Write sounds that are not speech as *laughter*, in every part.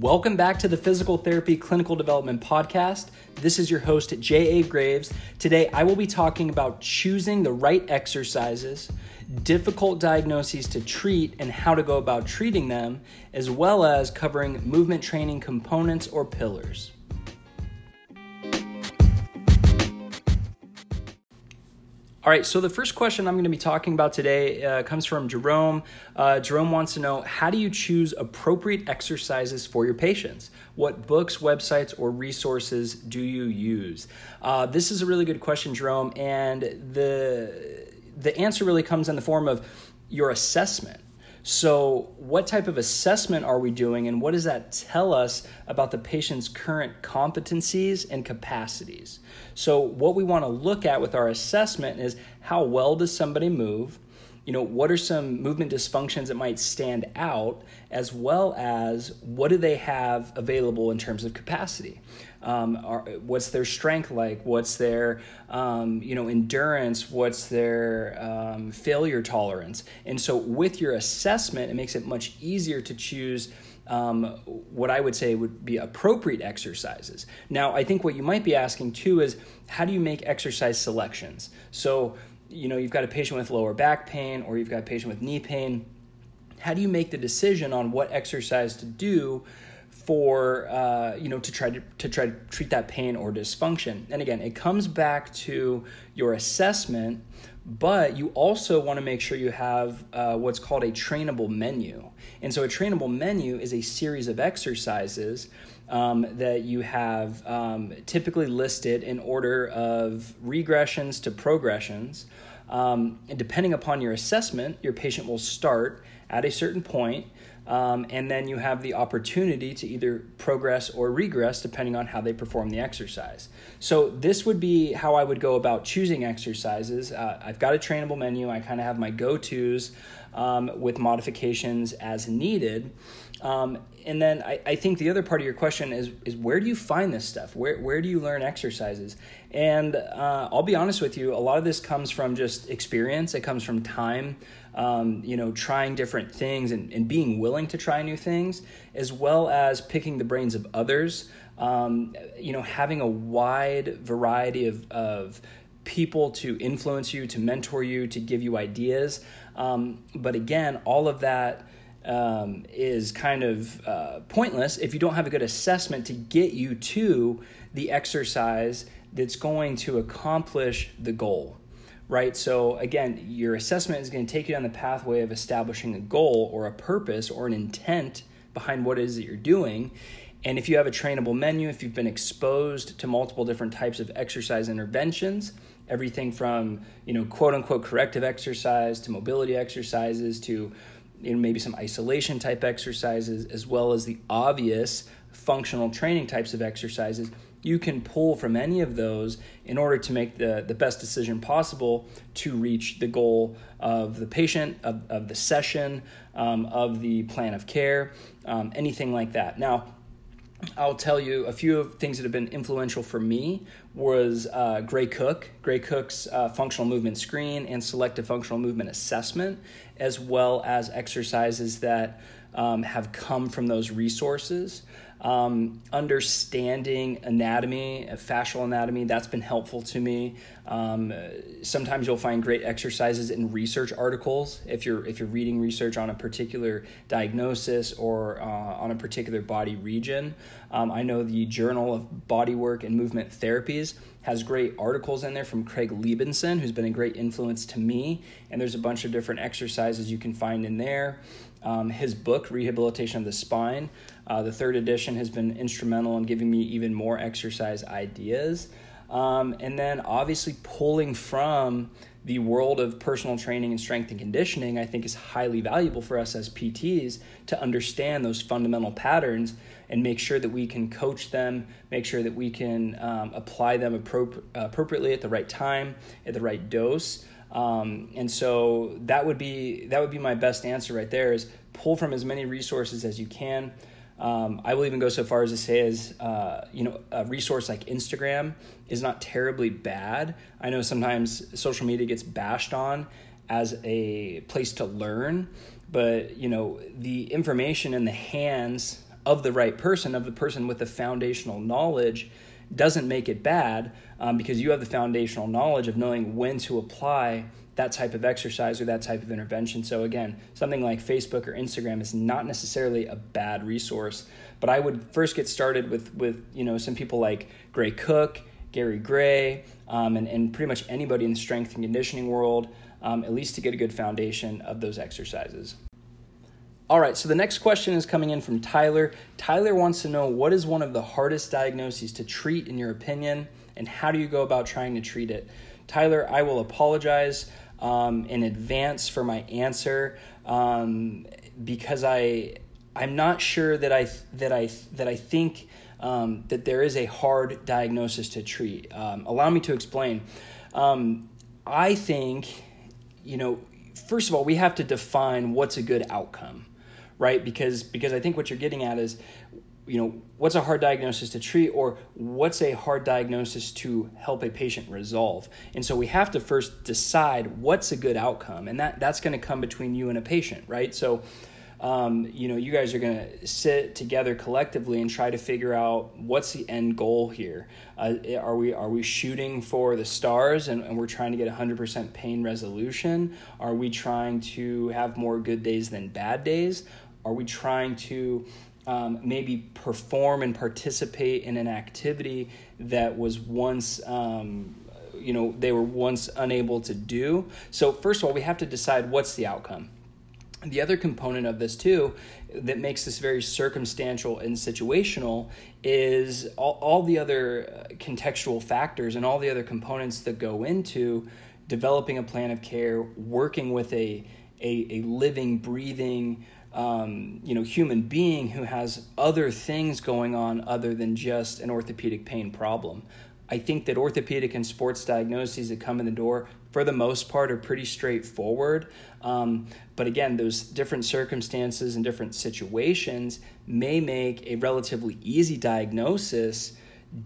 Welcome back to the Physical Therapy Clinical Development Podcast. This is your host, J.A. Graves. Today, I will be talking about choosing the right exercises, difficult diagnoses to treat, and how to go about treating them, as well as covering movement training components or pillars. All right, so the first question I'm going to be talking about today uh, comes from Jerome. Uh, Jerome wants to know how do you choose appropriate exercises for your patients? What books, websites, or resources do you use? Uh, this is a really good question, Jerome, and the the answer really comes in the form of your assessment. So, what type of assessment are we doing, and what does that tell us about the patient's current competencies and capacities? So, what we want to look at with our assessment is how well does somebody move? You know, what are some movement dysfunctions that might stand out, as well as what do they have available in terms of capacity? Um, are, what's their strength like? What's their um, you know endurance? What's their um, failure tolerance? And so with your assessment, it makes it much easier to choose. Um, what I would say would be appropriate exercises. Now, I think what you might be asking too is how do you make exercise selections? So, you know, you've got a patient with lower back pain or you've got a patient with knee pain. How do you make the decision on what exercise to do for uh, you know to try to, to try to treat that pain or dysfunction. And again it comes back to your assessment but you also want to make sure you have uh, what's called a trainable menu. And so a trainable menu is a series of exercises um, that you have um, typically listed in order of regressions to progressions. Um, and depending upon your assessment your patient will start at a certain point um, and then you have the opportunity to either progress or regress depending on how they perform the exercise. So, this would be how I would go about choosing exercises. Uh, I've got a trainable menu, I kind of have my go tos um, with modifications as needed. Um, and then I, I, think the other part of your question is is where do you find this stuff? Where where do you learn exercises? And uh, I'll be honest with you, a lot of this comes from just experience. It comes from time um, you know, trying different things and, and being willing to try new things, as well as picking the brains of others. Um, you know, having a wide variety of, of people to influence you, to mentor you, to give you ideas. Um, but again, all of that um, is kind of uh, pointless if you don't have a good assessment to get you to the exercise that's going to accomplish the goal right? So, again, your assessment is going to take you down the pathway of establishing a goal or a purpose or an intent behind what it is that you're doing. And if you have a trainable menu, if you've been exposed to multiple different types of exercise interventions, everything from, you know, quote unquote corrective exercise to mobility exercises to you know, maybe some isolation type exercises, as well as the obvious functional training types of exercises, you can pull from any of those in order to make the, the best decision possible to reach the goal of the patient, of, of the session, um, of the plan of care, um, anything like that. Now, I'll tell you a few of things that have been influential for me was uh, Gray Cook, Gray Cook's uh, functional movement screen and selective functional movement assessment, as well as exercises that um, have come from those resources. Um, understanding anatomy, uh, fascial anatomy, that's been helpful to me. Um, sometimes you'll find great exercises in research articles if you're if you're reading research on a particular diagnosis or uh, on a particular body region. Um, I know the Journal of Bodywork and Movement Therapies has great articles in there from Craig Liebenson, who's been a great influence to me. And there's a bunch of different exercises you can find in there. Um, his book, Rehabilitation of the Spine, uh, the third edition, has been instrumental in giving me even more exercise ideas. Um, and then obviously pulling from the world of personal training and strength and conditioning, I think is highly valuable for us as PTs to understand those fundamental patterns and make sure that we can coach them, make sure that we can um, apply them appro- appropriately at the right time, at the right dose. Um, and so that would be that would be my best answer right there is pull from as many resources as you can. Um, I will even go so far as to say, as uh, you know, a resource like Instagram is not terribly bad. I know sometimes social media gets bashed on as a place to learn, but you know, the information in the hands of the right person, of the person with the foundational knowledge, doesn't make it bad um, because you have the foundational knowledge of knowing when to apply that type of exercise or that type of intervention. So again, something like Facebook or Instagram is not necessarily a bad resource, but I would first get started with with you know some people like Gray Cook, Gary Gray, um, and and pretty much anybody in the strength and conditioning world, um, at least to get a good foundation of those exercises. All right, so the next question is coming in from Tyler. Tyler wants to know what is one of the hardest diagnoses to treat in your opinion, and how do you go about trying to treat it? Tyler, I will apologize um, in advance for my answer um, because I I'm not sure that I that I that I think um, that there is a hard diagnosis to treat. Um, allow me to explain. Um, I think you know first of all we have to define what's a good outcome, right? Because because I think what you're getting at is you know what's a hard diagnosis to treat or what's a hard diagnosis to help a patient resolve? And so we have to first decide what's a good outcome and that that's going to come between you and a patient right? So um, you know you guys are going to sit together collectively and try to figure out what's the end goal here. Uh, are we are we shooting for the stars and, and we're trying to get 100% pain resolution? Are we trying to have more good days than bad days are we trying to um, maybe perform and participate in an activity that was once um, you know they were once unable to do? So first of all we have to decide what's the outcome. The other component of this too that makes this very circumstantial and situational is all, all the other uh, contextual factors and all the other components that go into developing a plan of care working with a a, a living breathing um, you know human being who has other things going on other than just an orthopedic pain problem. I think that orthopedic and sports diagnoses that come in the door, for the most part, are pretty straightforward. Um, but again, those different circumstances and different situations may make a relatively easy diagnosis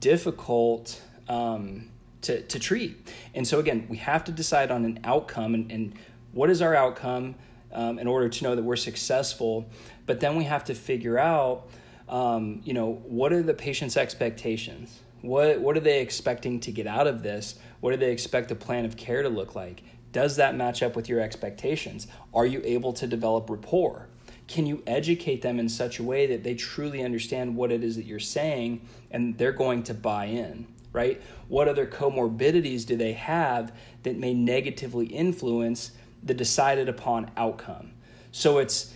difficult um, to, to treat. And so, again, we have to decide on an outcome and, and what is our outcome? Um, in order to know that we're successful. But then we have to figure out, um, you know, what are the patient's expectations? What what are they expecting to get out of this? What do they expect the plan of care to look like? Does that match up with your expectations? Are you able to develop rapport? Can you educate them in such a way that they truly understand what it is that you're saying and they're going to buy in? Right? What other comorbidities do they have that may negatively influence the decided upon outcome. So it's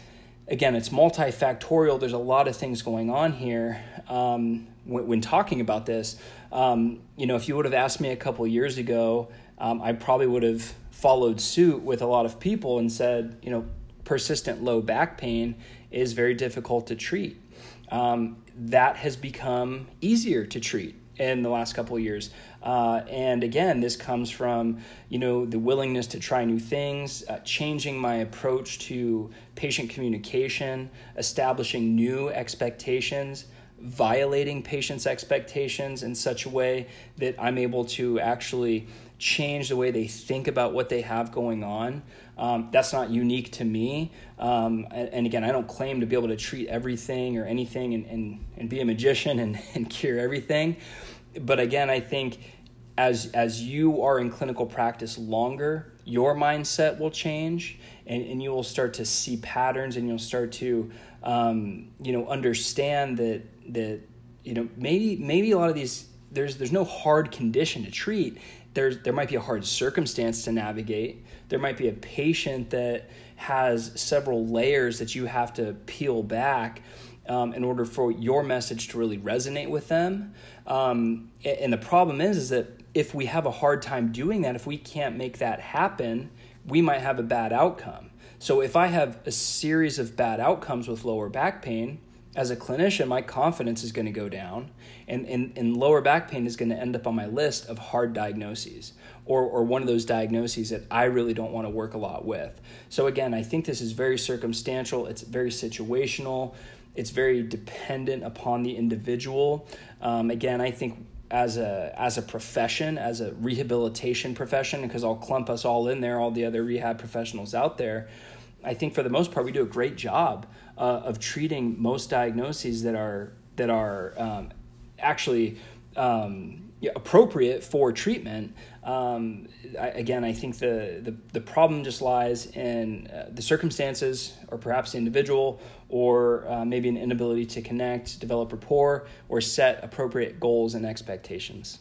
again, it's multifactorial. There's a lot of things going on here um, when, when, talking about this. Um, you know, if you would have asked me a couple years ago, um, I probably would have followed suit with a lot of people and said, you know, persistent low back pain is very difficult to treat. Um, that has become easier to treat in the last couple of years. Uh, and again, this comes from you know the willingness to try new things, uh, changing my approach to patient communication, establishing new expectations, violating patients' expectations in such a way that I'm able to actually change the way they think about what they have going on. Um, that's not unique to me. Um, and, and, again, I don't claim to be able to treat everything or anything and, and, and be a magician and, *laughs* and cure everything but again, I think as as you are in clinical practice longer, your mindset will change, and, and you will start to see patterns, and you'll start to um, you know understand that that you know maybe maybe a lot of these there's there's no hard condition to treat. There's there might be a hard circumstance to navigate. There might be a patient that has several layers that you have to peel back um, in order for your message to really resonate with them. Um, and the problem is, is that if we have a hard time doing that, if we can't make that happen, we might have a bad outcome. So if I have a series of bad outcomes with lower back pain, as a clinician, my confidence is going to go down, and, and, and lower back pain is going to end up on my list of hard diagnoses or, or one of those diagnoses that I really don't want to work a lot with. So, again, I think this is very circumstantial, it's very situational. It's very dependent upon the individual. Um, again, I think as a as a profession, as a rehabilitation profession, because I'll clump us all in there, all the other rehab professionals out there. I think for the most part, we do a great job uh, of treating most diagnoses that are that are um, actually um, appropriate for treatment. Um, I, again, I think the, the, the problem just lies in uh, the circumstances, or perhaps the individual, or uh, maybe an inability to connect, develop rapport, or set appropriate goals and expectations.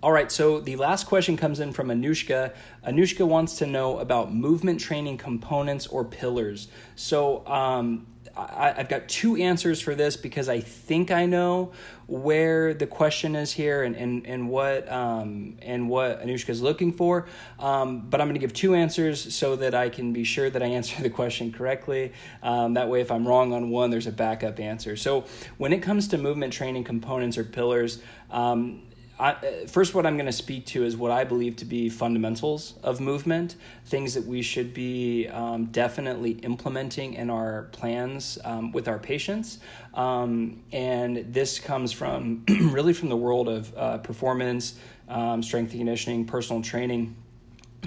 All right, so the last question comes in from Anushka. Anushka wants to know about movement training components or pillars. So um, I, have got two answers for this because I think I know where the question is here and, and, and what um, and what Anushka is looking for. Um, but I'm going to give two answers so that I can be sure that I answer *laughs* the question correctly. Um, that way, if I'm wrong on one, there's a backup answer. So when it comes to movement training components or pillars, um, I, first, what I'm going to speak to is what I believe to be fundamentals of movement, things that we should be um, definitely implementing in our plans um, with our patients. Um, and this comes from *clears throat* really from the world of uh, performance, um, strength conditioning, personal training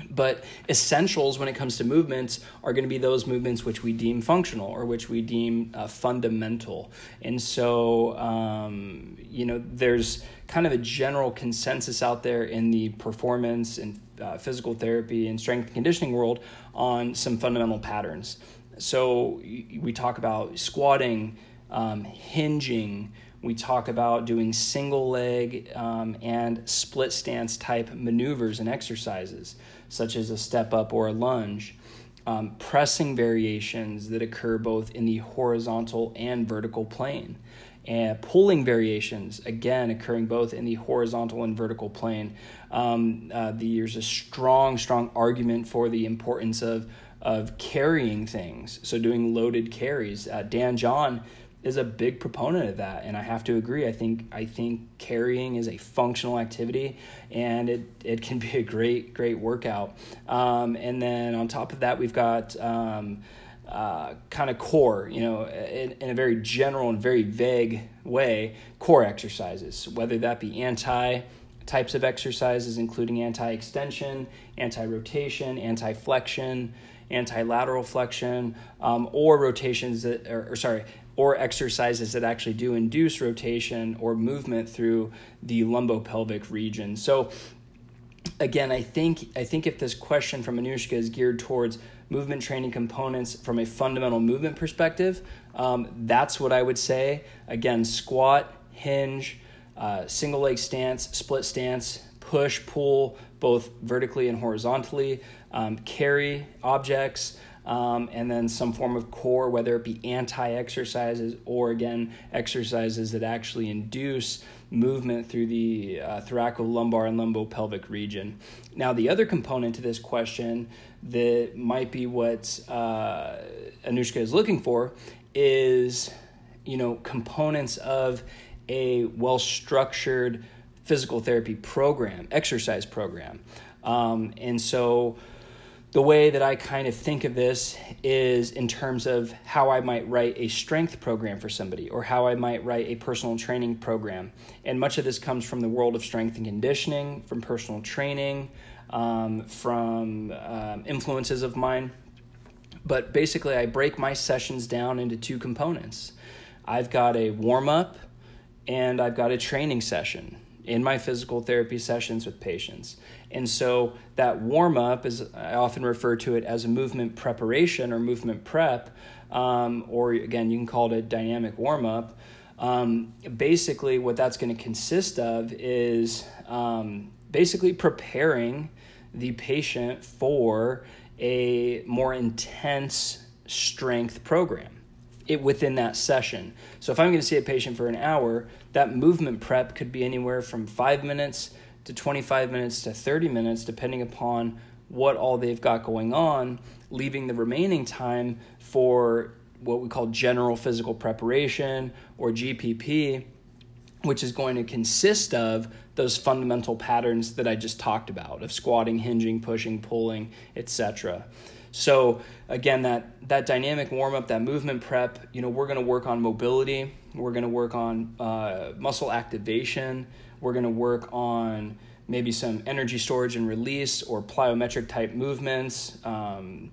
but essentials when it comes to movements are going to be those movements which we deem functional or which we deem uh, fundamental. And so, um, you know, there's kind of a general consensus out there in the performance and uh, physical therapy and strength and conditioning world on some fundamental patterns. So, we talk about squatting, um, hinging, we talk about doing single leg um, and split stance type maneuvers and exercises such as a step up or a lunge, um, pressing variations that occur both in the horizontal and vertical plane, and pulling variations, again, occurring both in the horizontal and vertical plane. Um, uh, the, there's a strong, strong argument for the importance of, of carrying things, so doing loaded carries. Uh, Dan John is a big proponent of that and I have to agree. I think I think carrying is a functional activity and it it can be a great great workout. Um, and then on top of that we've got um, uh, kind of core you know in, in a very general and very vague way core exercises whether that be anti types of exercises including anti-extension anti-rotation anti-flexion anti-lateral flexion um, or rotations that or, or sorry or exercises that actually do induce rotation or movement through the lumbopelvic region. So again, I think I think if this question from Anushka is geared towards movement training components from a fundamental movement perspective, um, that's what I would say. Again, squat, hinge, uh, single leg stance, split stance, push, pull, both vertically and horizontally, um, carry objects um, and then some form of core, whether it be anti exercises or again exercises that actually induce movement through the uh, thoracolumbar and lumbopelvic region. Now, the other component to this question that might be what uh, Anushka is looking for is, you know, components of a well structured physical therapy program, exercise program. Um, and so, the way that I kind of think of this is in terms of how I might write a strength program for somebody or how I might write a personal training program. And much of this comes from the world of strength and conditioning, from personal training, um, from um, influences of mine. But basically, I break my sessions down into two components I've got a warm up and I've got a training session in my physical therapy sessions with patients. And so that warm up is, I often refer to it as a movement preparation or movement prep, um, or again, you can call it a dynamic warm up. Um, basically, what that's going to consist of is um, basically preparing the patient for a more intense strength program it within that session. So if I'm going to see a patient for an hour, that movement prep could be anywhere from five minutes to 25 minutes to 30 minutes, depending upon what all they've got going on, leaving the remaining time for what we call general physical preparation or GPP, which is going to consist of those fundamental patterns that I just talked about of squatting, hinging, pushing, pulling, etc. So again, that that dynamic warm up, that movement prep, you know, we're going to work on mobility. We're going to work on uh, muscle activation. We're going to work on maybe some energy storage and release or plyometric type movements. Um,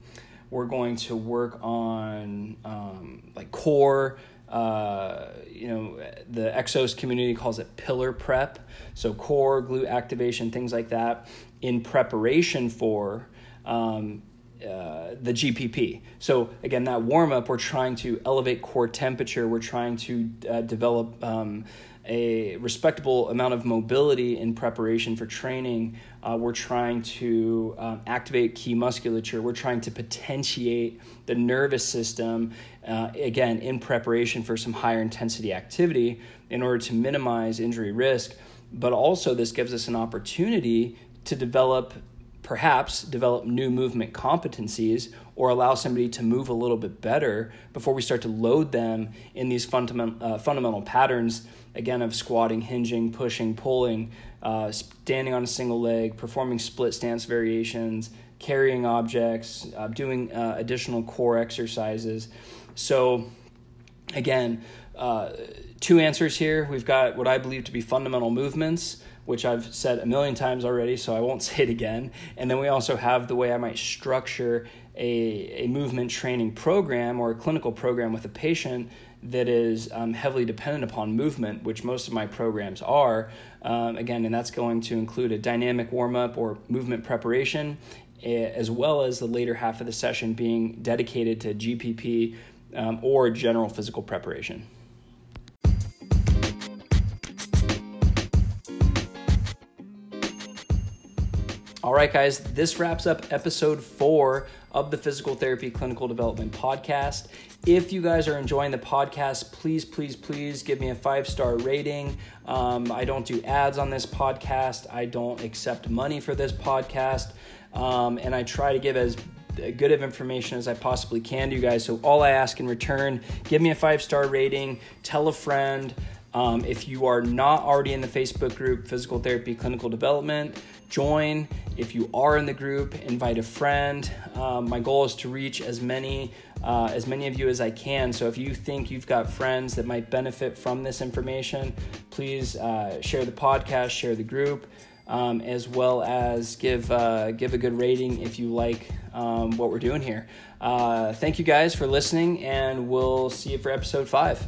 We're going to work on um, like core. Uh, you know, the Exos community calls it pillar prep. So core, glute activation, things like that, in preparation for um, uh, the GPP. So again, that warm up, we're trying to elevate core temperature. We're trying to uh, develop um, a respectable amount of mobility in preparation for training. Uh, we're trying to um, activate key musculature. We're trying to potentiate the nervous system, uh, again, in preparation for some higher intensity activity in order to minimize injury risk. But also, this gives us an opportunity to develop perhaps develop new movement competencies or allow somebody to move a little bit better before we start to load them in these fundamental, uh, fundamental patterns again of squatting hinging pushing pulling uh, standing on a single leg performing split stance variations carrying objects uh, doing uh, additional core exercises. So again uh, two answers here. We've got what i believe to be fundamental movements which I've said a million times already, so I won't *laughs* say it again. And then we also have the way I might structure a, a movement training program or a clinical program with a patient that is um, heavily dependent upon movement, which most of my programs are. Um, again, and that's going to include a dynamic warm up or movement preparation, as well as the later half of the session being dedicated to GPP um, or general physical preparation. All right, guys, this wraps up episode four of the Physical Therapy Clinical Development Podcast. If you guys are enjoying the podcast, please, please, please give me a five star rating. Um, I don't do ads on this podcast, I don't accept money for this podcast, um, and I try to give as good of information as I possibly can to you guys. So, all I ask in return, give me a five star rating, tell a friend. Um, if you are not already in the Facebook group, Physical Therapy Clinical Development, join. If you are in the group, invite a friend. Um, my goal is to reach as many uh, as many of you as I can. So if you think you've got friends that might benefit from this information, please uh, share the podcast, share the group, um, as well as give uh, give a good rating if you like um, what we're doing here. Uh, thank you guys for listening, and we'll see you for episode five.